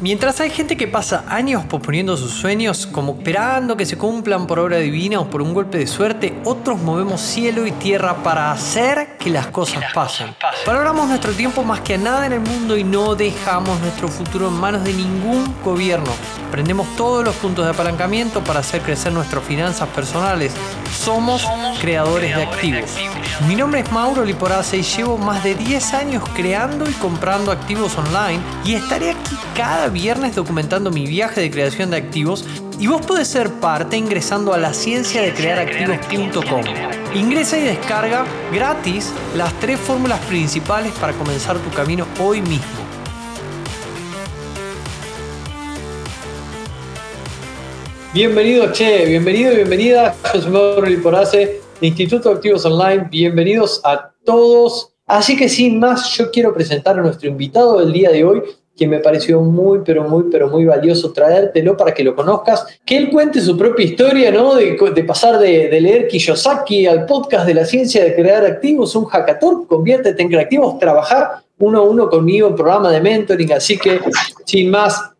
Mientras hay gente que pasa años posponiendo sus sueños, como esperando que se cumplan por obra divina o por un golpe de suerte, otros movemos cielo y tierra para hacer que las cosas pasen. Valoramos nuestro tiempo más que a nada en el mundo y no dejamos nuestro futuro en manos de ningún gobierno. Prendemos todos los puntos de apalancamiento para hacer crecer nuestras finanzas personales. Somos creadores de activos. Mi nombre es Mauro Liporace y llevo más de 10 años creando y comprando activos online y estaré aquí cada viernes documentando mi viaje de creación de activos y vos podés ser parte ingresando a la ciencia de crear activos.com. Ingresa y descarga gratis las tres fórmulas principales para comenzar tu camino hoy mismo. Bienvenido, Che, bienvenido y bienvenida. Yo soy Mauro Liporace de Instituto de Activos Online. Bienvenidos a todos. Así que sin más, yo quiero presentar a nuestro invitado del día de hoy, que me pareció muy, pero muy, pero muy valioso traértelo para que lo conozcas, que él cuente su propia historia, ¿no? De, pasar de, leer Kiyosaki al podcast de la ciencia de crear activos, un hackathon, conviértete en creativos, trabajar uno a uno conmigo en programa de mentoring. Así que, sin más,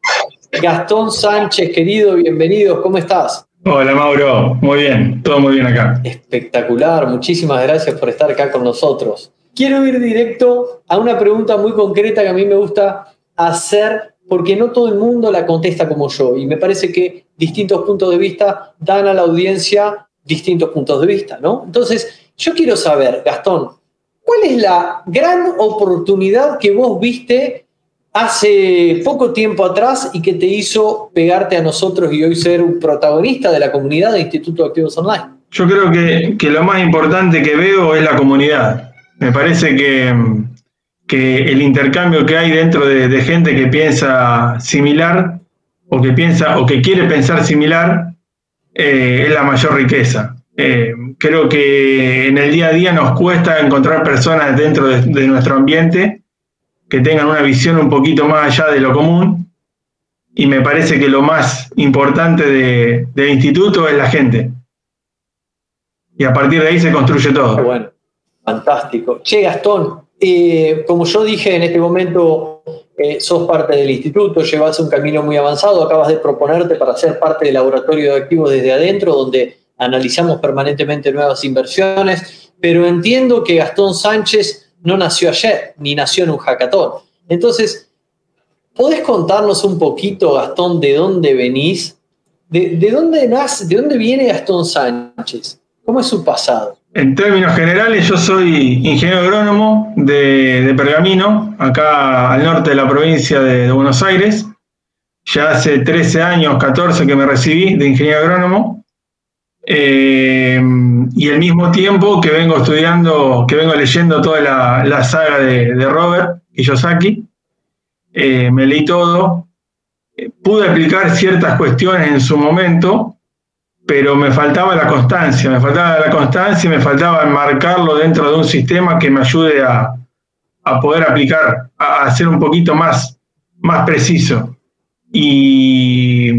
Gastón Sánchez, querido, bienvenido, ¿cómo estás? Hola Mauro, muy bien, todo muy bien acá. Espectacular, muchísimas gracias por estar acá con nosotros. Quiero ir directo a una pregunta muy concreta que a mí me gusta hacer porque no todo el mundo la contesta como yo y me parece que distintos puntos de vista dan a la audiencia distintos puntos de vista, ¿no? Entonces, yo quiero saber, Gastón, ¿cuál es la gran oportunidad que vos viste hace poco tiempo atrás y que te hizo pegarte a nosotros y hoy ser un protagonista de la comunidad de Instituto Activos Online? Yo creo que, que lo más importante que veo es la comunidad. Me parece que que el intercambio que hay dentro de, gente que piensa similar o que piensa o que quiere pensar similar eh, es la mayor riqueza. Eh, creo que en el día a día nos cuesta encontrar personas dentro de, nuestro ambiente que tengan una visión un poquito más allá de lo común y me parece que lo más importante del instituto es la gente. Y a partir de ahí se construye todo. Bueno, fantástico. Che, Gastón, eh, como yo dije en este momento, eh, sos parte del instituto, llevas un camino muy avanzado, acabas de proponerte para ser parte del laboratorio de activos desde adentro, donde analizamos permanentemente nuevas inversiones, pero entiendo que Gastón Sánchez no nació ayer, ni nació en un hackathon. Entonces, ¿podés contarnos un poquito, Gastón, de dónde venís? ¿De, de dónde nace, de dónde viene Gastón Sánchez? ¿Cómo es su pasado? En términos generales, yo soy ingeniero agrónomo de, Pergamino, acá al norte de la provincia de, Buenos Aires. Ya hace 13 años, 14 que me recibí de ingeniero agrónomo. Eh, y al mismo tiempo que vengo estudiando, que vengo leyendo toda la, saga de, Robert Kiyosaki. Eh, me leí todo. Eh, pude aplicar ciertas cuestiones en su momento, pero me faltaba la constancia, me faltaba la constancia y me faltaba enmarcarlo dentro de un sistema que me ayude a, poder aplicar, a, ser un poquito más, más preciso. Y,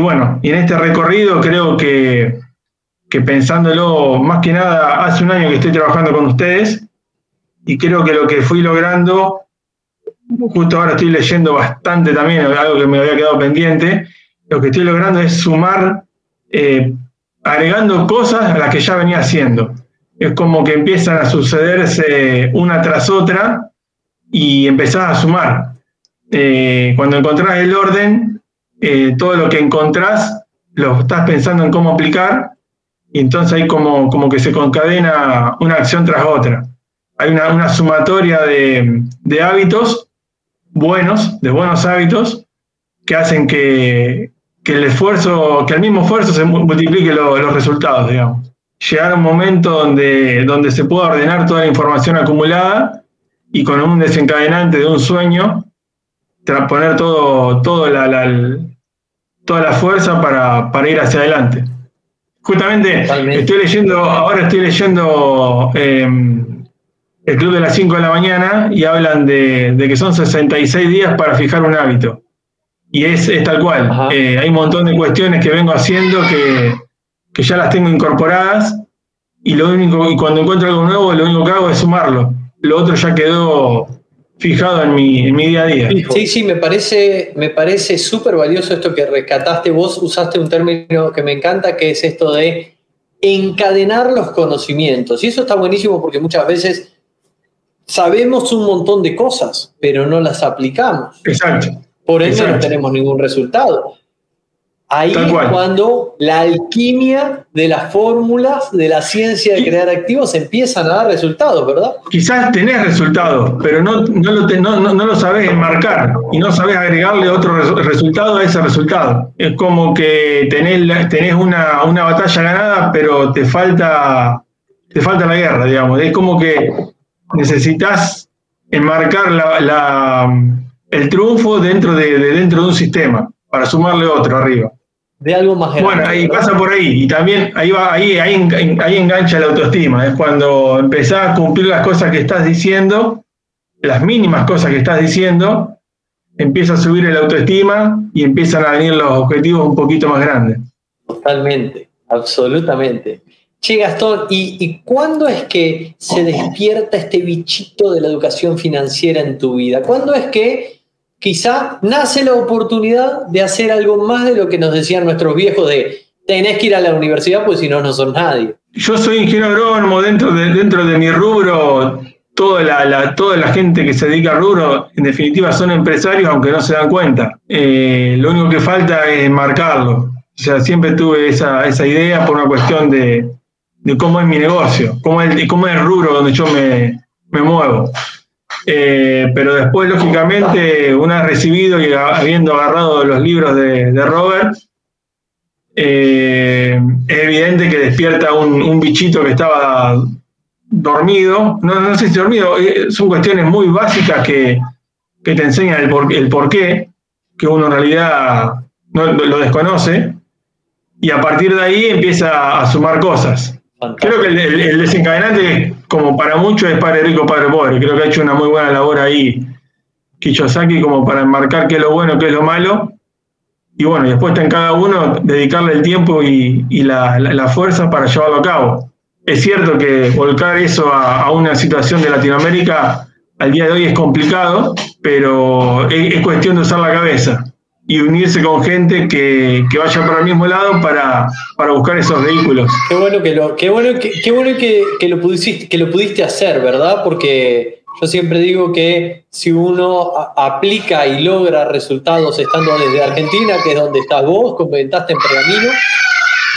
bueno, y en este recorrido creo que, que pensándolo más que nada, hace un año que estoy trabajando con ustedes y creo que lo que fui logrando, justo ahora estoy leyendo bastante también, algo que me había quedado pendiente, lo que estoy logrando es sumar eh, agregando cosas a las que ya venía haciendo. Es como que empiezan a sucederse una tras otra y empezás a sumar. Eh, cuando encontrás el orden, eh, todo lo que encontrás lo estás pensando en cómo aplicar y entonces hay como, como que se concadena una acción tras otra. Hay una, sumatoria de, de hábitos buenos, de buenos hábitos, que hacen que, que el esfuerzo, que el mismo esfuerzo se multiplique los resultados, digamos. Llegar a un momento donde, donde se pueda ordenar toda la información acumulada y con un desencadenante de un sueño, poner todo, todo la, toda la fuerza para, para, ir hacia adelante. Justamente estoy leyendo, ahora estoy leyendo em, el Club de las 5 de la mañana y hablan de, de que son 66 días para fijar un hábito. Y es, tal cual. Eh, hay un montón de cuestiones que vengo haciendo que, ya las tengo incorporadas y lo único y cuando encuentro algo nuevo lo único que hago es sumarlo. Lo otro ya quedó fijado en mi, en mi día a día. Sí, sí, me parece, me parece súper valioso esto que rescataste. Vos usaste un término que me encanta, que es esto de encadenar los conocimientos. Y eso está buenísimo porque muchas veces sabemos un montón de cosas, pero no las aplicamos. Exacto. Por eso no tenemos ningún resultado. Ahí es cuando la alquimia de las fórmulas de la ciencia de crear activos empiezan a dar resultados, ¿verdad? Quizás tenés resultados, pero no, no, lo, no, lo sabés enmarcar y no sabés agregarle otro resultado a ese resultado. Es como que tenés, tenés una, una batalla ganada, pero te falta, te falta la guerra, digamos. Es como que necesitas enmarcar la, el triunfo dentro de, de, dentro de un sistema para sumarle otro arriba de algo más grande. Bueno, ahí pasa por ahí. Y también ahí va, ahí, ahí, ahí engancha la autoestima. Es cuando empezás a cumplir las cosas que estás diciendo, las mínimas cosas que estás diciendo, empieza a subir el autoestima y empiezan a venir los objetivos un poquito más grandes. Totalmente, absolutamente. Che, Gastón, ¿y, ¿y cuándo es que se despierta este bichito de la educación financiera en tu vida? ¿Cuándo es que quizá nace la oportunidad de hacer algo más de lo que nos decían nuestros viejos de tenés que ir a la universidad, pues si no, no son nadie. Yo soy ingeniero agrónomo, dentro de, dentro de mi rubro, toda la, toda la gente que se dedica al rubro, en definitiva, son empresarios, aunque no se dan cuenta. Eh, lo único que falta es marcarlo. O sea, siempre tuve esa, esa idea por una cuestión de, de cómo es mi negocio, cómo es, cómo es el rubro donde yo me, me muevo. Eh, pero después, lógicamente, una recibido y habiendo agarrado los libros de, Robert, eh, es evidente que despierta un, bichito que estaba dormido. No, no sé si dormido, eh, son cuestiones muy básicas que, te enseñan el, por, el porqué, que uno en realidad no, lo desconoce, y a partir de ahí empieza a sumar cosas. Creo que el, desencadenante, como para muchos, es Padre Rico, Padre Pobre. Creo que ha hecho una muy buena labor ahí Kiyosaki como para enmarcar qué es lo bueno, qué es lo malo. Y bueno, después está en cada uno dedicarle el tiempo y, la, fuerza para llevarlo a cabo. Es cierto que volcar eso a, una situación de Latinoamérica al día de hoy es complicado, pero es cuestión de usar la cabeza y unirse con gente que, vaya para el mismo lado para, para, buscar esos vehículos. Qué bueno que lo, qué bueno qué bueno que, lo pudiste, que lo pudiste hacer, ¿verdad? Porque yo siempre digo que si uno aplica y logra resultados estando desde Argentina, que es donde estás vos, comentaste en Pergamino,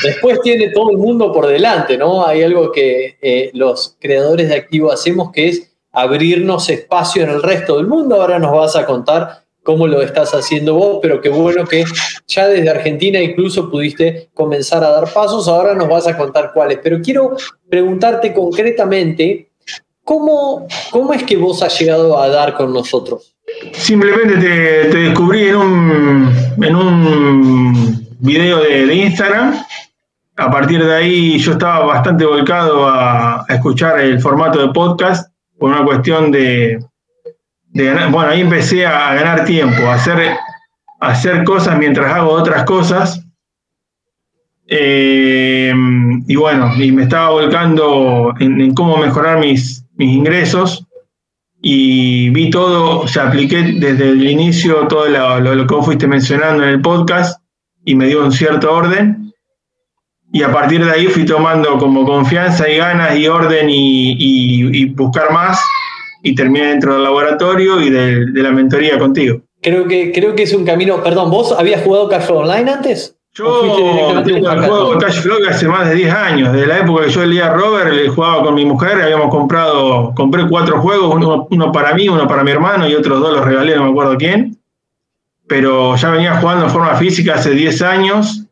después tiene todo el mundo por delante, ¿no? Hay algo que eh, los creadores de activos hacemos que es abrirnos espacio en el resto del mundo. Ahora nos vas a contar cómo lo estás haciendo vos, pero qué bueno que ya desde Argentina incluso pudiste comenzar a dar pasos, ahora nos vas a contar cuáles, pero quiero preguntarte concretamente, ¿cómo, cómo es que vos has llegado a dar con nosotros? Simplemente te, descubrí en un, en un video de, Instagram. A partir de ahí yo estaba bastante volcado a escuchar el formato de podcast por una cuestión de, bueno, ahí empecé a ganar tiempo, a hacer, hacer cosas mientras hago otras cosas. Eh, y bueno, y me estaba volcando en, cómo mejorar mis, mis, ingresos y vi todo, o sea, apliqué desde el inicio todo lo, que vos fuiste mencionando en el podcast y me dio un cierto orden. Y a partir de ahí fui tomando como confianza y ganas y orden y buscar más y terminé dentro del laboratorio y de, la mentoría contigo. Creo que, creo que es un camino. Perdón, ¿vos habías jugado Cashflow Online antes? Yo juego Cashflow hace más de 10 años. De la época que yo leía a Robert, le jugaba con mi mujer, habíamos comprado, compré cuatro juegos, uno, uno, para mí, uno para mi hermano y otros dos los regalé, no me acuerdo quién. Pero ya venía jugando en forma física hace 10 años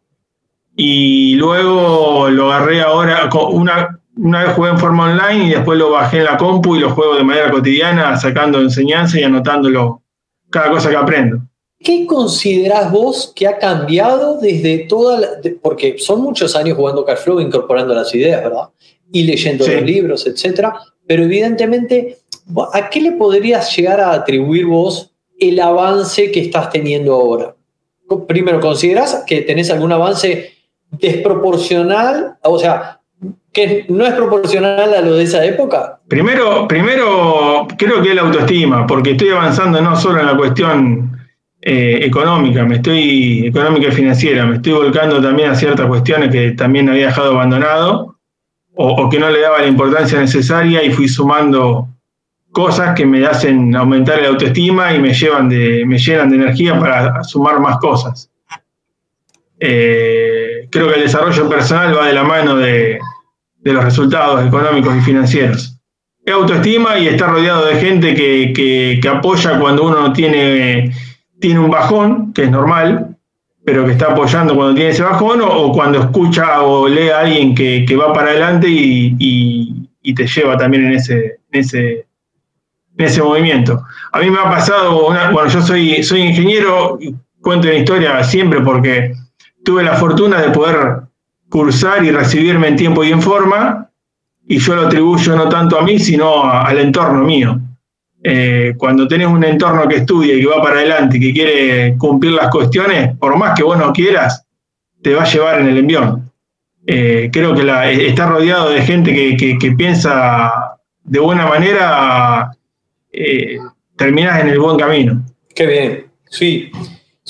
y luego lo agarré ahora, una, una vez jugué en forma online y después lo bajé en la compu y lo juego de manera cotidiana, sacando enseñanza y anotándolo cada cosa que aprendo. ¿Qué considerás vos que ha cambiado desde toda la, porque son muchos años jugando Cashflow, incorporando las ideas, ¿verdad? Y leyendo los libros, etcétera. Pero evidentemente, ¿a qué le podrías llegar a atribuir vos el avance que estás teniendo ahora? Primero, ¿considerás que tenés algún avance desproporcional? O sea, que no es proporcional a lo de esa época? Primero, primero creo que es la autoestima, porque estoy avanzando no solo en la cuestión eh, económica, me estoy, económica y financiera, me estoy volcando también a ciertas cuestiones que también había dejado abandonado o, que no le daba la importancia necesaria y fui sumando cosas que me hacen aumentar la autoestima y me llevan de, me llenan de energía para sumar más cosas. Eh, creo que el desarrollo personal va de la mano de, los resultados económicos y financieros. Es autoestima y estar rodeado de gente que, apoya cuando uno tiene, tiene un bajón, que es normal, pero que está apoyando cuando tiene ese bajón, o, cuando escucha o lee a alguien que, va para adelante y, te lleva también en ese, ese, ese movimiento. A mí me ha pasado, bueno, yo soy, soy ingeniero, cuento una historia siempre porque tuve la fortuna de poder cursar y recibirme en tiempo y en forma, y yo lo atribuyo no tanto a mí, sino al entorno mío. Eh, cuando tenés un entorno que estudia y que va para adelante, que quiere cumplir las cuestiones, por más que vos no quieras, te va a llevar en el envión. Eh, creo que la, estar rodeado de gente que, piensa de buena manera, eh, terminás en el buen camino. Qué bien, sí.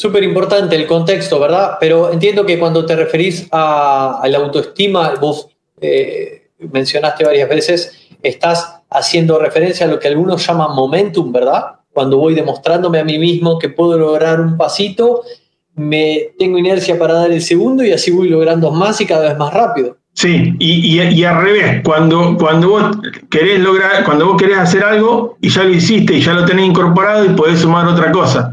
Súper importante el contexto, ¿verdad? Pero entiendo que cuando te referís a, la autoestima, vos eh, mencionaste varias veces, estás haciendo referencia a lo que algunos llaman momentum, ¿verdad? Cuando voy demostrándome a mí mismo que puedo lograr un pasito, me tengo inercia para dar el segundo y así voy logrando más y cada vez más rápido. Sí, y, y, al revés, cuando, cuando vos querés lograr, cuando vos querés hacer algo y ya lo hiciste y ya lo tenés incorporado y podés sumar otra cosa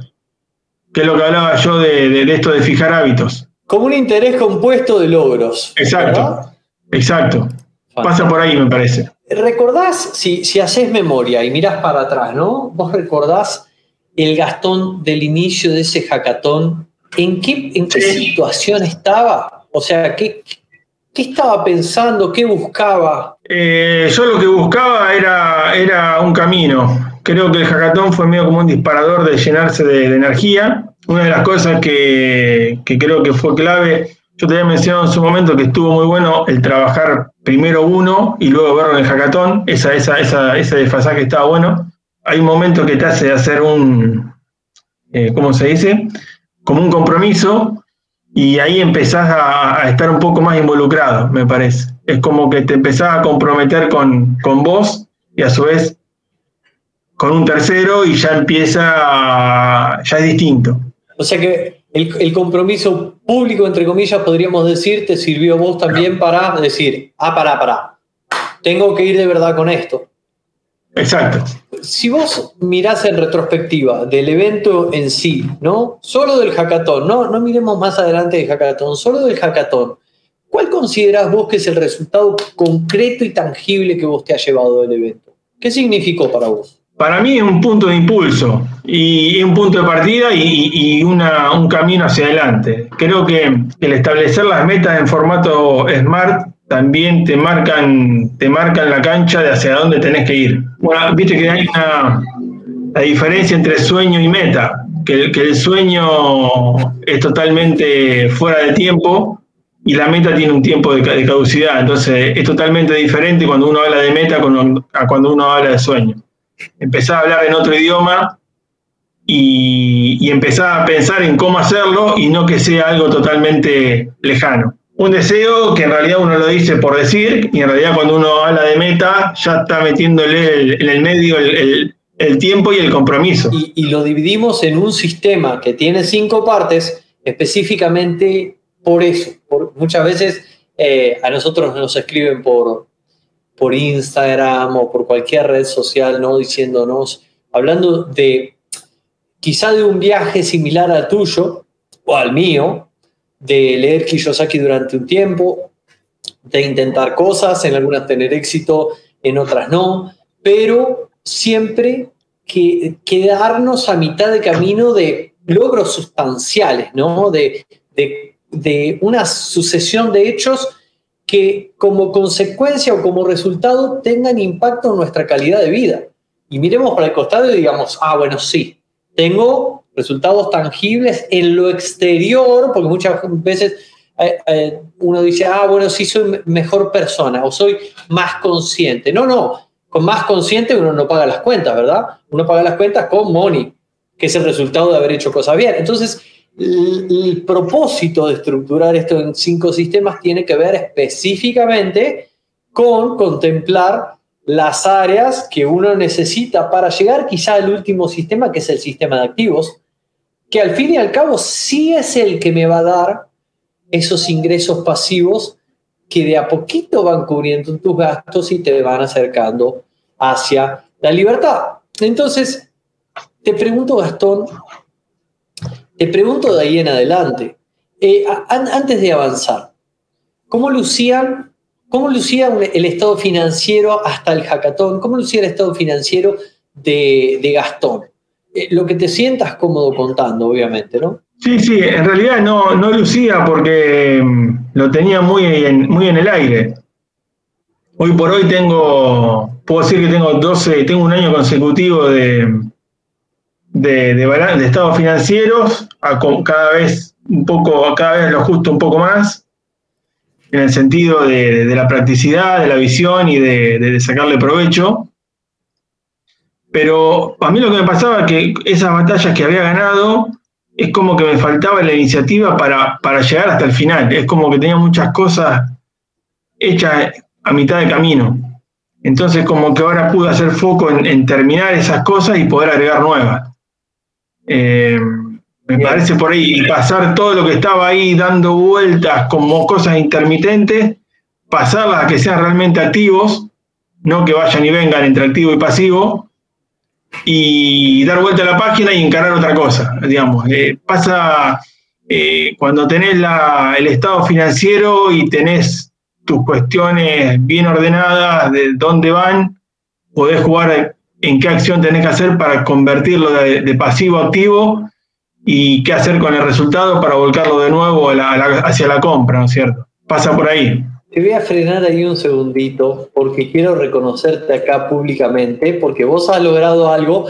que es lo que hablaba yo de, esto de fijar hábitos. Como un interés compuesto de logros. Exacto, exacto. Pasa por ahí, me parece. ¿Recordás, si, si haces memoria y miras para atrás, ¿no? ¿Vos recordás el Gastón del inicio de ese hackathon? ¿En qué, en qué situación estaba? O sea, ¿qué, ¿qué estaba pensando? ¿Qué buscaba? Eh, yo lo que buscaba era, era un camino creo que el hackathon fue medio como un disparador de llenarse de, energía. Una de las cosas que, creo que fue clave, yo te había mencionado en su momento que estuvo muy bueno el trabajar primero uno y luego verlo en el hackathon, esa, esa, esa, ese desfasaje estaba bueno. Hay un momento que te hace hacer un, eh, ¿cómo se dice? Como un compromiso y ahí empezás a, estar un poco más involucrado, me parece. Es como que te empezás a comprometer con, con vos y a su vez con un tercero y ya empieza, ya es distinto. O sea que el, compromiso público, entre comillas, podríamos decir, te sirvió a vos también para decir, ah, pará, pará, tengo que ir de verdad con esto. Exacto. Si vos mirás en retrospectiva del evento en sí, ¿no? Solo del hackathon, no, no miremos más adelante del hackathon, solo del hackathon. ¿Cuál considerás vos que es el resultado concreto y tangible que vos te ha llevado del evento? ¿Qué significó para vos? Para mí es un punto de impulso y, un punto de partida y, un camino hacia adelante. Creo que el establecer las metas en formato SMART también te marcan, te marcan la cancha de hacia dónde tenés que ir. Bueno, viste que hay una la diferencia entre sueño y meta, que el, que el sueño es totalmente fuera de tiempo y la meta tiene un tiempo de, caducidad. Entonces es totalmente diferente cuando uno habla de meta a cuando uno habla de sueño empezar a hablar en otro idioma y, y empezar a pensar en cómo hacerlo y no que sea algo totalmente lejano. Un deseo que en realidad uno lo dice por decir y en realidad cuando uno habla de meta ya está metiéndole en el medio el, tiempo y el compromiso. Y, lo dividimos en un sistema que tiene cinco partes específicamente por eso. muchas veces eh, a nosotros nos escriben por, por Instagram o por cualquier red social, ¿no? Diciéndonos, hablando de quizá de un viaje similar al tuyo o al mío, de leer Kiyosaki durante un tiempo, de intentar cosas, en algunas tener éxito, en otras no, pero siempre que quedarnos a mitad de camino de logros sustanciales, ¿no? De, de, de una sucesión de hechos que como consecuencia o como resultado tengan impacto en nuestra calidad de vida. Y miremos para el costado y digamos, ah, bueno, sí, tengo resultados tangibles en lo exterior, porque muchas veces eh, eh, uno dice, ah, bueno, sí soy mejor persona o soy más consciente. No, no, con más consciente uno no paga las cuentas, ¿verdad? Uno paga las cuentas con money, que es el resultado de haber hecho cosas bien. Entonces, el, propósito de estructurar esto en cinco sistemas tiene que ver específicamente con contemplar las áreas que uno necesita para llegar quizá al último sistema, que es el sistema de activos, que al fin y al cabo sí es el que me va a dar esos ingresos pasivos que de a poquito van cubriendo tus gastos y te van acercando hacia la libertad. Entonces, te pregunto, Gastón, te pregunto de ahí en adelante, eh, antes de avanzar, ¿cómo lucían, cómo lucía el estado financiero hasta el hackathon? ¿Cómo lucía el estado financiero de, Gastón? Eh, lo que te sientas cómodo contando, obviamente, ¿no? Sí, sí, en realidad no, no lucía porque mm, lo tenía muy en, muy en el aire. Hoy por hoy tengo, puedo decir que tengo 12, tengo un año consecutivo de, de, de, estados financieros, a, cada vez un poco, cada vez lo justo un poco más, en el sentido de, la practicidad, de la visión y de, sacarle provecho. Pero a mí lo que me pasaba es que esas batallas que había ganado, es como que me faltaba la iniciativa para, para llegar hasta el final. Es como que tenía muchas cosas hechas a mitad de camino. Entonces como que ahora pude hacer foco en terminar esas cosas y poder agregar nuevas. Eh, me parece por ahí, y pasar todo lo que estaba ahí dando vueltas como cosas intermitentes, pasarlas a que sean realmente activos, no que vayan y vengan entre activo y pasivo, y dar vuelta a la página y encarar otra cosa, digamos. Eh, pasa eh, cuando tenés el estado financiero y tenés tus cuestiones bien ordenadas de dónde van, podés jugar en qué acción tenés que hacer para convertirlo de, pasivo a activo y qué hacer con el resultado para volcarlo de nuevo hacia la compra, ¿no es cierto? Pasa por ahí. Te voy a frenar ahí un segundito porque quiero reconocerte acá públicamente porque vos has logrado algo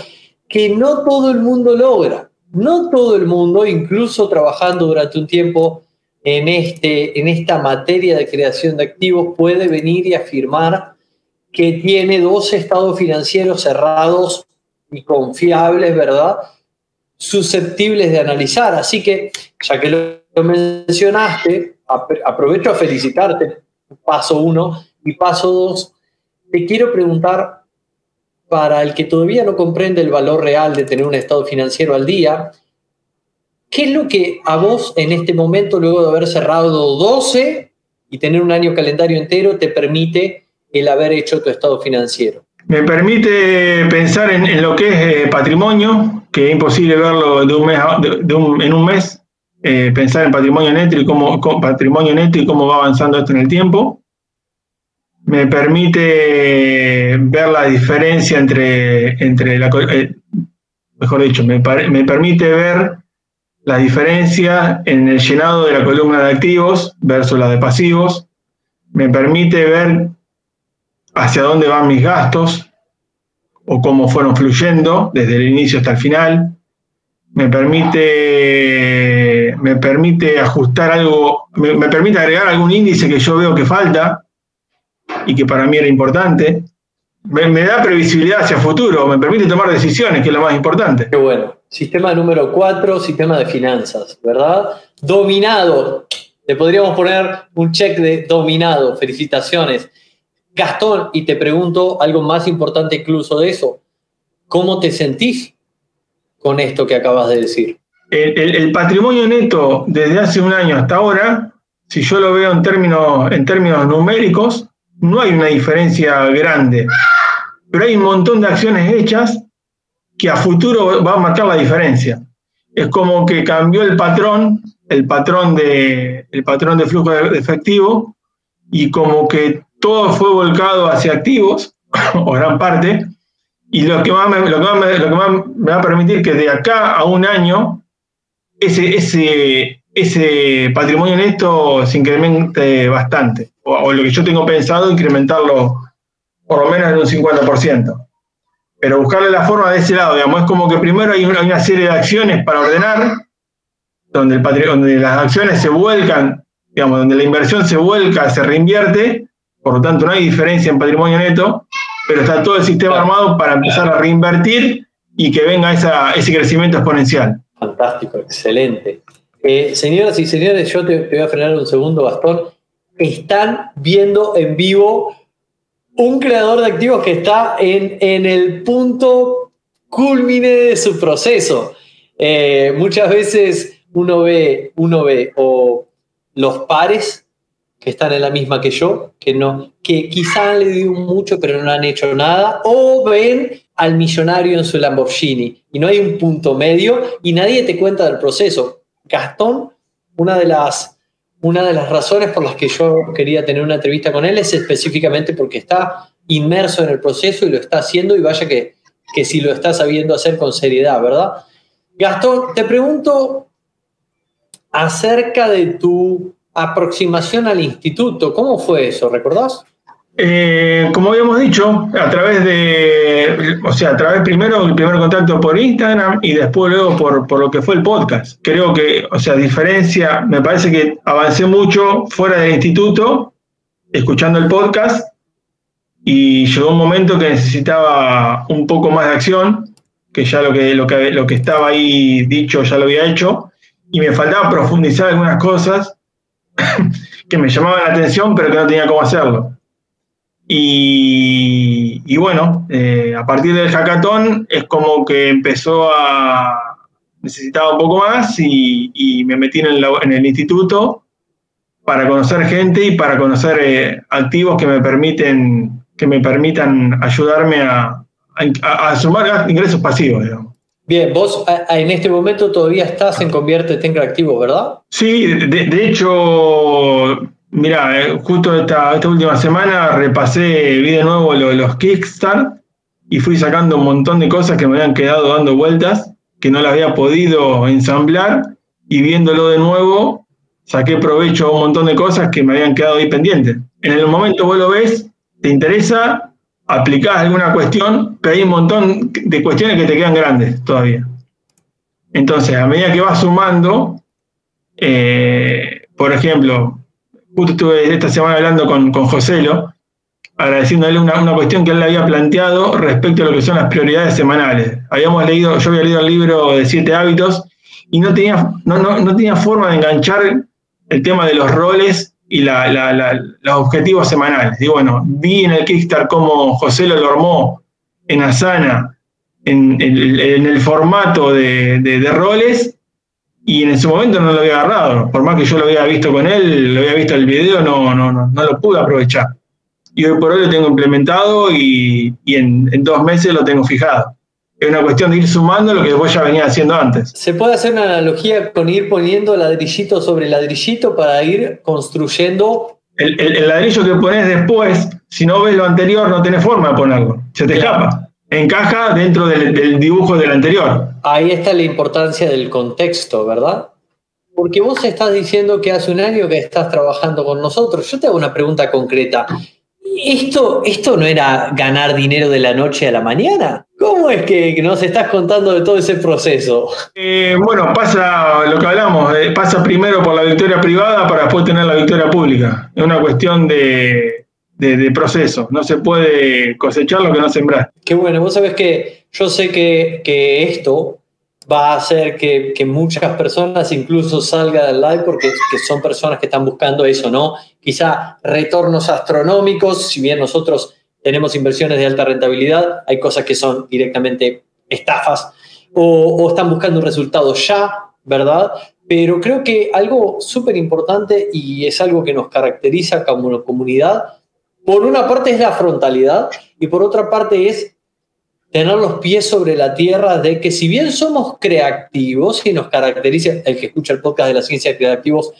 que no todo el mundo logra. No todo el mundo, incluso trabajando durante un tiempo en, este, en esta materia de creación de activos, puede venir y afirmar que tiene dos estados financieros cerrados y confiables, ¿verdad? Susceptibles de analizar. Así que, ya que lo mencionaste, aprovecho a felicitarte, paso uno, y paso dos, te quiero preguntar, para el que todavía no comprende el valor real de tener un estado financiero al día, ¿qué es lo que a vos en este momento, luego de haber cerrado 12 y tener un año calendario entero, te permite el haber hecho tu estado financiero? Me permite pensar en, lo que es eh, patrimonio, que es imposible verlo de un mes en un mes, eh, pensar en patrimonio neto y cómo, patrimonio neto y cómo va avanzando esto en el tiempo. Me permite ver la diferencia entre, entre la, eh, mejor dicho, me, me permite ver la diferencia en el llenado de la columna de activos versus la de pasivos. Me permite ver hacia dónde van mis gastos o cómo fueron fluyendo desde el inicio hasta el final. Me permite, me permite ajustar algo, me, permite agregar algún índice que yo veo que falta y que para mí era importante. Me, da previsibilidad hacia futuro, me permite tomar decisiones, que es lo más importante. Qué bueno. Sistema número cuatro, sistema de finanzas, ¿verdad? Dominado. Le podríamos poner un check de dominado. Felicitaciones. Gastón, y te pregunto algo más importante incluso de eso, ¿cómo te sentís con esto que acabas de decir? El, patrimonio neto desde hace un año hasta ahora, si yo lo veo en términos, en términos numéricos, no hay una diferencia grande, pero hay un montón de acciones hechas que a futuro va a marcar la diferencia. Es como que cambió el patrón, el patrón de, el patrón de flujo de efectivo, y como que todo fue volcado hacia activos, o gran parte, y lo que, me, va a permitir que de acá a un año ese, ese, ese patrimonio neto se incremente bastante, o, lo que yo tengo pensado, incrementarlo por lo menos en un 50%. Pero buscarle la forma de ese lado, digamos, es como que primero hay una, una serie de acciones para ordenar, donde, el donde las acciones se vuelcan digamos, donde la inversión se vuelca, se reinvierte, por lo tanto no hay diferencia en patrimonio neto, pero está todo el sistema armado para empezar a reinvertir y que venga ese crecimiento exponencial. Fantástico, excelente. Eh, señoras y señores, yo te, voy a frenar un segundo, Bastón. Están viendo en vivo un creador de activos que está en, en el punto culmine de su proceso. Eh, muchas veces uno ve, uno ve o los pares que están en la misma que yo, que no, que quizá le dio mucho pero no han hecho nada, o ven al millonario en su Lamborghini y no hay un punto medio y nadie te cuenta del proceso. Gastón, una de las, una de las razones por las que yo quería tener una entrevista con él es específicamente porque está inmerso en el proceso y lo está haciendo y vaya que, que si lo está sabiendo hacer con seriedad, ¿verdad? Gastón, te pregunto acerca de tu aproximación al instituto. ¿Cómo fue eso? ¿Recordás? Eh, como habíamos dicho, a través de, o sea, a través primero el primer contacto por Instagram y después luego por, por lo que fue el podcast. Creo que, o sea, diferencia, me parece que avancé mucho fuera del instituto, escuchando el podcast, y llegó un momento que necesitaba un poco más de acción, que ya lo que, lo que, lo que estaba ahí dicho ya lo había hecho, y me faltaba profundizar algunas cosas que me llamaban la atención, pero que no tenía cómo hacerlo. Y, bueno, eh, a partir del hackathon es como que empezó a... necesitaba un poco más y, me metí en el, instituto para conocer gente y para conocer eh, activos que me permiten que me permitan ayudarme a, a, sumar ingresos pasivos, Bien, vos en este momento todavía estás en Convierte en Activo, ¿verdad? Sí, de hecho, Mira, eh, justo esta, esta, última semana repasé, vi de nuevo los Kickstart y fui sacando un montón de cosas que me habían quedado dando vueltas, que no las había podido ensamblar y viéndolo de nuevo saqué provecho a un montón de cosas que me habían quedado ahí pendientes. En el momento vos lo ves, te interesa, aplicás alguna cuestión, pero hay un montón de cuestiones que te quedan grandes todavía. Entonces, a medida que vas sumando, eh, por ejemplo, justo estuve esta semana hablando con, con Joselo, agradeciéndole una, una, cuestión que él le había planteado respecto a lo que son las prioridades semanales. Habíamos leído, yo había leído el libro de siete hábitos y no tenía, no, no, no tenía forma de enganchar el tema de los roles y la, la, los objetivos semanales. Y bueno, vi en el Kickstarter cómo José lo armó en Asana, en, el formato de, roles, y en ese momento no lo había agarrado. Por más que yo lo había visto con él, lo había visto el video, no, no, no, no lo pude aprovechar. Y hoy por hoy lo tengo implementado y, en, dos meses lo tengo fijado. Es una cuestión de ir sumando lo que después ya venía haciendo antes. ¿Se puede hacer una analogía con ir poniendo ladrillito sobre ladrillito para ir construyendo? El, ladrillo que pones después, si no ves lo anterior, no tenés forma de ponerlo. Se te escapa encaja dentro del, dibujo del anterior. Ahí está la importancia del contexto, ¿verdad? Porque vos estás diciendo que hace un año que estás trabajando con nosotros. Yo te hago una pregunta concreta. ¿Esto, ¿Esto no era ganar dinero de la noche a la mañana? ¿Cómo es que nos estás contando de todo ese proceso? Eh, bueno, pasa lo que hablamos, eh, pasa primero por la victoria privada para después tener la victoria pública. Es una cuestión de, de, proceso. No se puede cosechar lo que no sembrar. Qué bueno, vos sabés que yo sé que, esto va a hacer que, muchas personas incluso salgan del live porque son personas que están buscando eso, ¿no? Quizá retornos astronómicos, si bien nosotros tenemos inversiones de alta rentabilidad, hay cosas que son directamente estafas o, o están buscando un resultado ya, ¿verdad? Pero creo que algo súper importante y es algo que nos caracteriza como comunidad por una parte es la frontalidad y por otra parte es tener los pies sobre la tierra de que si bien somos creativos y nos caracteriza, el que escucha el podcast de la ciencia de creativos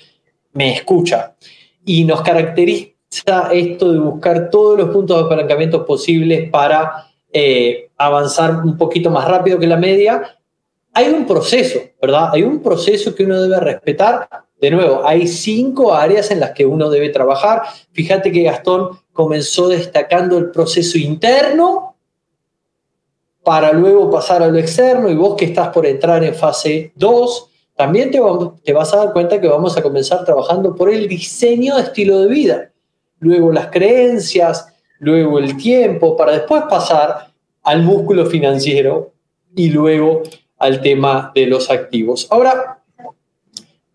me escucha, y nos caracteriza esto de buscar todos los puntos de apalancamiento posibles para eh, avanzar un poquito más rápido que la media, hay un proceso, ¿verdad? Hay un proceso que uno debe respetar. De nuevo, hay cinco áreas en las que uno debe trabajar. Fíjate que Gastón comenzó destacando el proceso interno para luego pasar a lo externo y vos que estás por entrar en fase 2, también te, te vas a dar cuenta que vamos a comenzar trabajando por el diseño de estilo de vida, luego las creencias, luego el tiempo, para después pasar al músculo financiero y luego al tema de los activos. Ahora,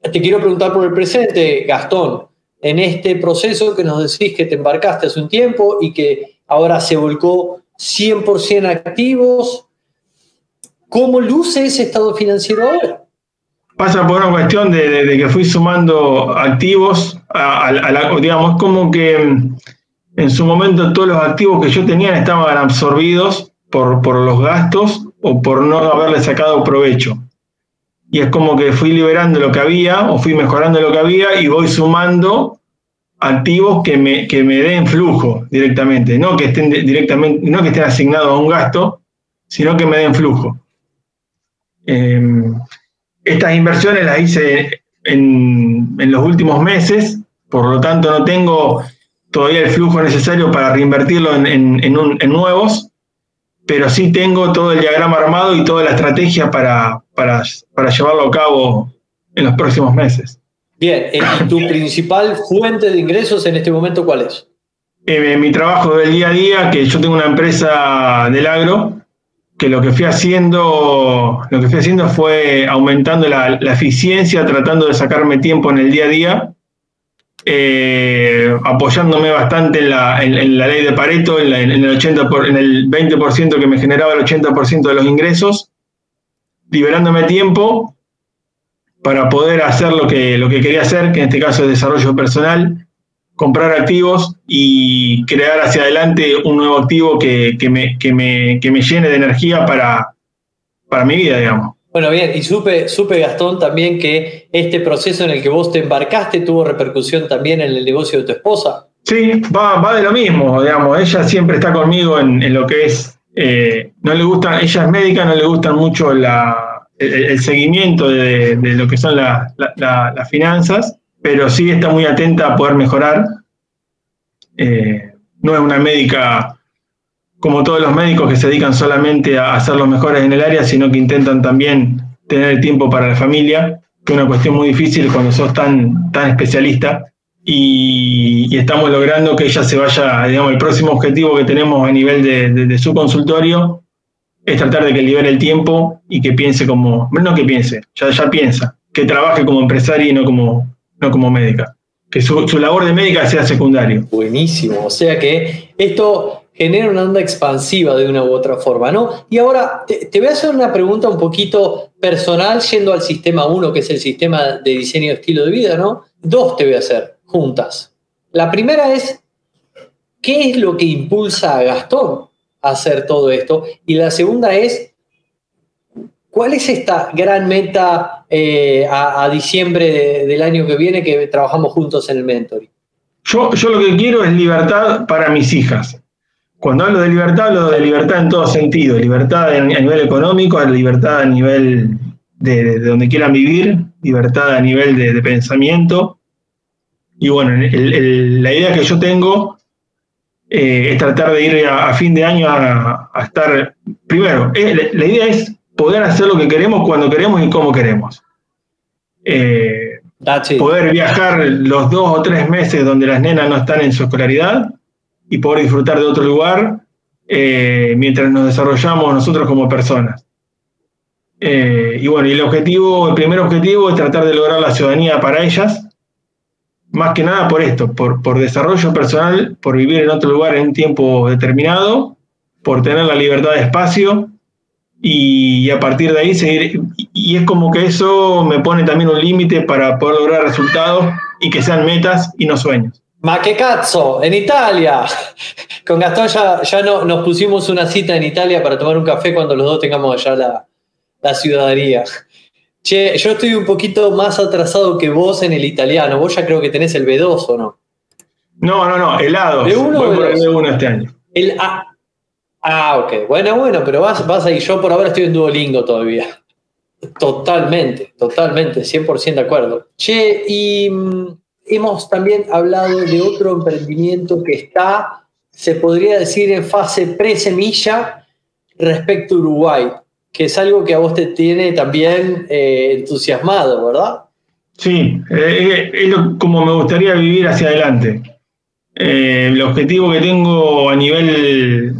te quiero preguntar por el presente, Gastón, en este proceso que nos decís que te embarcaste hace un tiempo y que ahora se volcó 100% activos, ¿cómo luce ese estado financiero ahora? Pasa por una cuestión de, que fui sumando activos, a, a, digamos, como que en su momento todos los activos que yo tenía estaban absorbidos por, por los gastos o por no haberle sacado provecho. Y es como que fui liberando lo que había o fui mejorando lo que había y voy sumando activos que me, que me den flujo directamente, no que estén directamente, no que estén asignados a un gasto, sino que me den flujo. Em, estas inversiones las hice en, en, los últimos meses, por lo tanto no tengo todavía el flujo necesario para reinvertirlo en, en nuevos, pero sí tengo todo el diagrama armado y toda la estrategia para, para, para llevarlo a cabo en los próximos meses. Bien, ¿y tu principal fuente de ingresos en este momento cuál es? Eh, mi trabajo del día a día, que yo tengo una empresa del agro, que lo que fui haciendo, lo que fui haciendo fue aumentando la, eficiencia, tratando de sacarme tiempo en el día a día, eh, apoyándome bastante en la, ley de Pareto, en, el 80 en el 20% que me generaba el 80% de los ingresos, liberándome tiempo para poder hacer lo que, lo que quería hacer, que en este caso es desarrollo personal, comprar activos y crear hacia adelante un nuevo activo que, me, me, me, llene de energía para, para mi vida, digamos. Bueno, bien, y supe, supe, Gastón, también que este proceso en el que vos te embarcaste tuvo repercusión también en el negocio de tu esposa. Sí, va, va de lo mismo, digamos. Ella siempre está conmigo en, lo que es. Eh, no le gusta, ella es médica, no le gustan mucho la, el, seguimiento de, lo que son las finanzas, pero sí está muy atenta a poder mejorar. Eh, no es una médica como todos los médicos que se dedican solamente a hacer los mejores en el área, sino que intentan también tener tiempo para la familia, que es una cuestión muy difícil cuando sos tan, tan especialista. Y, estamos logrando que ella se vaya, digamos, el próximo objetivo que tenemos a nivel de su consultorio es tratar de que libere el tiempo y que piense como, no que piense, ya, ya piensa, que trabaje como empresaria y no como, no como médica. Que su, labor de médica sea secundario. Buenísimo, o sea que esto genera una onda expansiva de una u otra forma, ¿no? Y ahora te, te voy a hacer una pregunta un poquito personal, yendo al sistema 1, que es el sistema de diseño de estilo de vida, ¿no? Dos te voy a hacer juntas. La primera es, ¿qué es lo que impulsa a Gastón hacer todo esto. Y la segunda es, ¿cuál es esta gran meta eh, a, diciembre del año que viene que trabajamos juntos en el mentoring? Yo, lo que quiero es libertad para mis hijas. Cuando hablo de libertad, hablo de libertad en todo sentido. Libertad a nivel económico, libertad a nivel de, donde quieran vivir, libertad a nivel de, pensamiento. Y bueno, la idea que yo tengo eh, es tratar de ir a, fin de año a, estar, primero, eh, la, idea es poder hacer lo que queremos cuando queremos y como queremos. Eh, poder viajar los dos o tres meses donde las nenas no están en su escolaridad y poder disfrutar de otro lugar mientras nos desarrollamos nosotros como personas. y bueno, y el objetivo, el primer objetivo es tratar de lograr la ciudadanía para ellas, más que nada por esto, por, por desarrollo personal, por vivir en otro lugar en un tiempo determinado, por tener la libertad de espacio y, a partir de ahí seguir. Y, es como que eso me pone también un límite para poder lograr resultados y que sean metas y no sueños. Ma che cazzo, en Italia. Con Gastón ya, ya no, nos pusimos una cita en Italia para tomar un café cuando los dos tengamos allá la, la ciudadanía. Che, yo estoy un poquito más atrasado que vos en el italiano. Vos ya creo que tenés el B2 o no. No, no, no, el A2. B1 Voy por el B1 este año. El A. Ah, ok. Bueno, bueno, pero vas, vas ahí. Yo por ahora estoy en Duolingo todavía. Totalmente, totalmente, 100% de acuerdo. Che, y mm, hemos también hablado de otro emprendimiento que está, se podría decir, en fase pre-semilla respecto a Uruguay. que es algo que a vos te tiene también eh, entusiasmado, ¿verdad? Sí, eh, es como me gustaría vivir hacia adelante. el objetivo que tengo a nivel,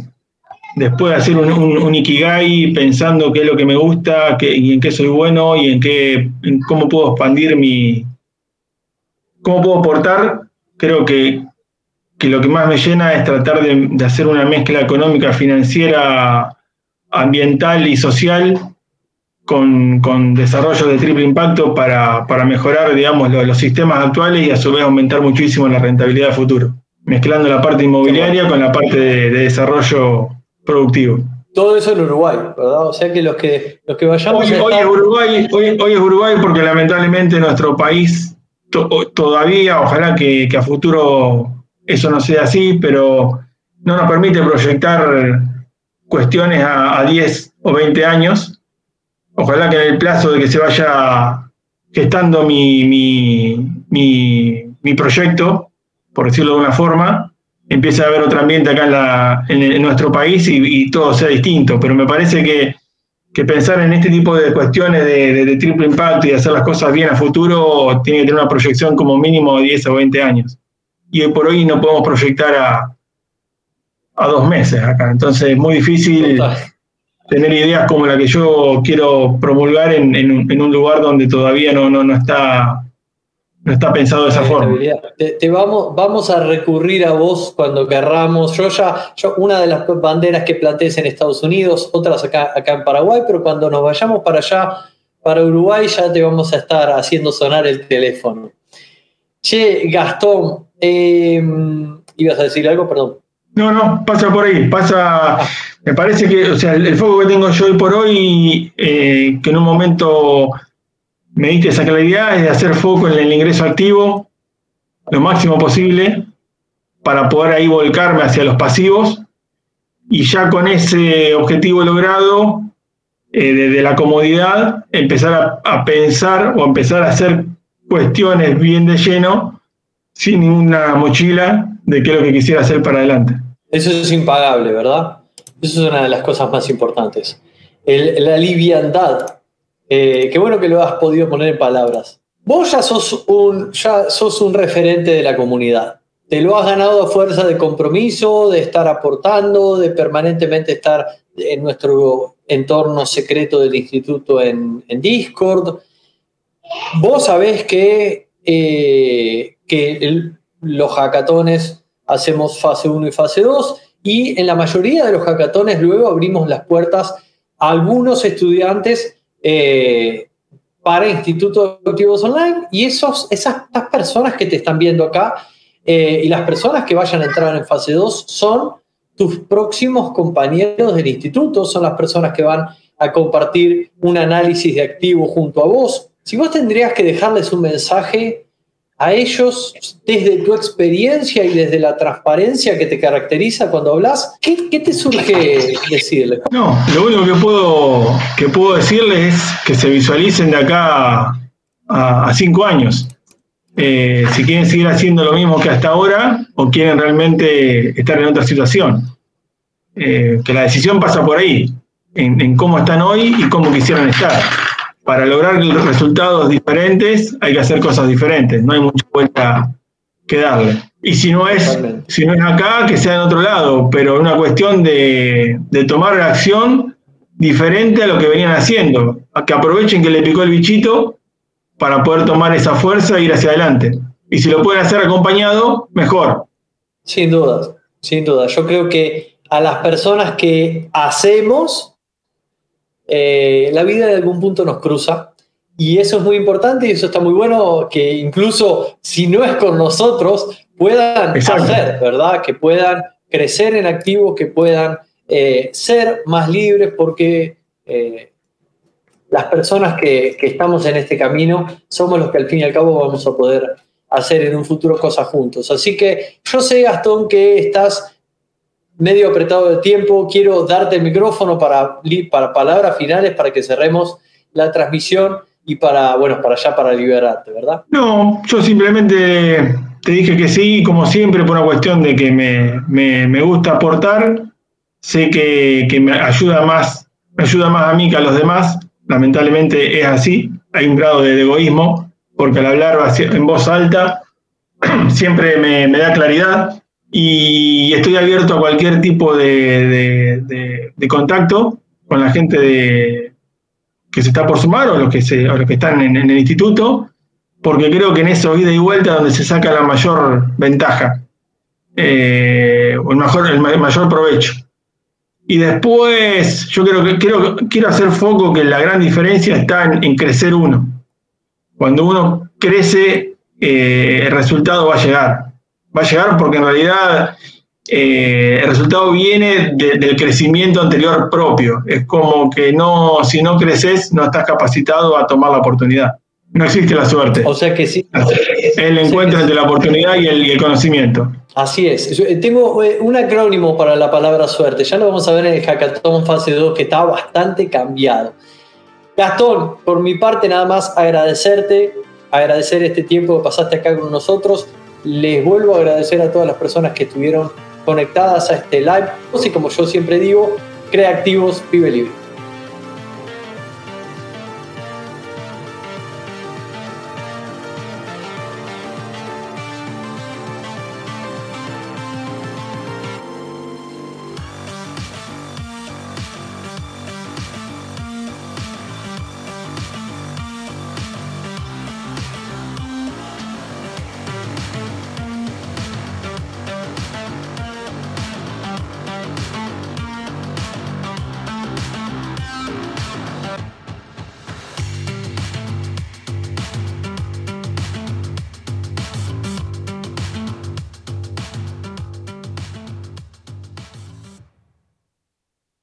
después de hacer un, Ikigai, pensando qué es lo que me gusta y en qué soy bueno y en, qué, en cómo puedo expandir mi... cómo puedo aportar, creo que que lo que más me llena es tratar de, hacer una mezcla económica, financiera, ambiental y social con, desarrollo de triple impacto para, mejorar, digamos, los, sistemas actuales y a su vez aumentar muchísimo la rentabilidad de futuro, mezclando la parte inmobiliaria con la parte de, desarrollo productivo. Todo eso en Uruguay, ¿verdad? O sea que los que, los que vayamos hoy, hoy es Uruguay, hoy, es Uruguay porque lamentablemente nuestro país todavía, ojalá que, que a futuro eso no sea así, pero no nos permite proyectar cuestiones a, 10 o 20 años. Ojalá que en el plazo de que se vaya gestando mi, mi, proyecto, por decirlo de una forma, empiece a haber otro ambiente acá en, nuestro país y, todo sea distinto. Pero me parece que, pensar en este tipo de cuestiones de, de, triple impacto y hacer las cosas bien a futuro tiene que tener una proyección como mínimo de 10 o 20 años y hoy por hoy no podemos proyectar a, a dos meses acá. Entonces es muy difícil tener ideas como la que yo quiero promulgar en, en, un, lugar donde todavía no, no, no, está, no está pensado de esa forma. Te, vamos, vamos a recurrir a vos cuando querramos. Yo ya, yo, una de las banderas que plantees en Estados Unidos, otras acá, acá en Paraguay, pero cuando nos vayamos para allá, para Uruguay, ya te vamos a estar haciendo sonar el teléfono. Che, Gastón, em, ibas a decir algo, perdón. No, no, pasa por ahí, pasa, me parece que, o sea, el, foco que tengo yo hoy por hoy, eh, que en un momento me diste esa claridad, es de hacer foco en el ingreso activo lo máximo posible para poder ahí volcarme hacia los pasivos y ya con ese objetivo logrado, eh, desde la comodidad, empezar a, a, pensar o empezar a hacer cuestiones bien de lleno, sin ninguna mochila de qué es lo que quisiera hacer para adelante. Eso es impagable, ¿verdad? Eso es una de las cosas más importantes. la liviandad. Eh, qué bueno que lo has podido poner en palabras. Vos ya sos, un, ya sos un referente de la comunidad. Te lo has ganado a fuerza de compromiso, de estar aportando, de permanentemente estar en nuestro entorno secreto del instituto en, en Discord, Vos sabés que, eh, que los hackatones hacemos fase 1 y fase 2 y en la mayoría de los hackatones luego abrimos las puertas a algunos estudiantes eh, para institutos educativos online y esos, esas personas que te están viendo acá eh, y las personas que vayan a entrar en fase 2 son tus próximos compañeros del instituto, son las personas que van a compartir un análisis de activo junto a vos, si vos tendrías que dejarles un mensaje a ellos desde tu experiencia y desde la transparencia que te caracteriza cuando hablas, ¿qué, te surge decirles? No, lo único que puedo, que puedo decirles es que se visualicen de acá a, cinco años. Eh, si quieren seguir haciendo lo mismo que hasta ahora o quieren realmente estar en otra situación. Eh, que la decisión pasa por ahí, en cómo están hoy y cómo quisieran estar para lograr resultados diferentes hay que hacer cosas diferentes, no hay mucha vuelta que darle. Y si no es, si no es acá, que sea en otro lado, pero es una cuestión de, de tomar acción diferente a lo que venían haciendo, a que aprovechen que le picó el bichito para poder tomar esa fuerza e ir hacia adelante. Y si lo pueden hacer acompañado, mejor. Sin duda, sin duda. Yo creo que a las personas que hacemos, eh, la vida de algún punto nos cruza y eso es muy importante y eso está muy bueno que incluso si no es con nosotros puedan hacer, ¿verdad? Que puedan crecer en activo, que puedan eh, ser más libres porque eh, las personas que, que, estamos en este camino somos los que al fin y al cabo vamos a poder hacer en un futuro cosas juntos. Así que yo sé, Gastón, que estás medio apretado de tiempo. Quiero darte el micrófono para, para palabras finales, para que cerremos la transmisión y para, bueno, para allá, para liberarte, ¿verdad? No, yo simplemente te dije que sí, como siempre, por una cuestión de que me, gusta aportar. Sé que, me ayuda más me ayuda más a mí que a los demás. Lamentablemente es así. Hay un grado de egoísmo, porque al hablar en voz alta siempre me, da claridad y estoy abierto a cualquier tipo de, contacto con la gente que se está por sumar o los que, se, los que están en, el instituto, porque creo que en eso ida y vuelta donde se saca la mayor ventaja eh, o el, mejor, el mayor provecho. Y después, yo creo que quiero, quiero hacer foco que la gran diferencia está en, crecer uno. Cuando uno crece, eh, el resultado va a llegar. Va a llegar porque en realidad eh, el resultado viene del crecimiento anterior propio. Es como que no, si no creces, no estás capacitado a tomar la oportunidad. No existe la suerte. O sea que sí. El encuentro entre la oportunidad y el, conocimiento. Así es. Eh, tengo eh, un acrónimo para la palabra suerte. Ya lo vamos a ver en el Hackathon fase 2 que está bastante cambiado. Gastón, por mi parte nada más agradecerte, agradecer este tiempo que pasaste acá con nosotros. Les vuelvo a agradecer a todas las personas que estuvieron conectadas a este live. Y como yo siempre digo, creativos, vive libre.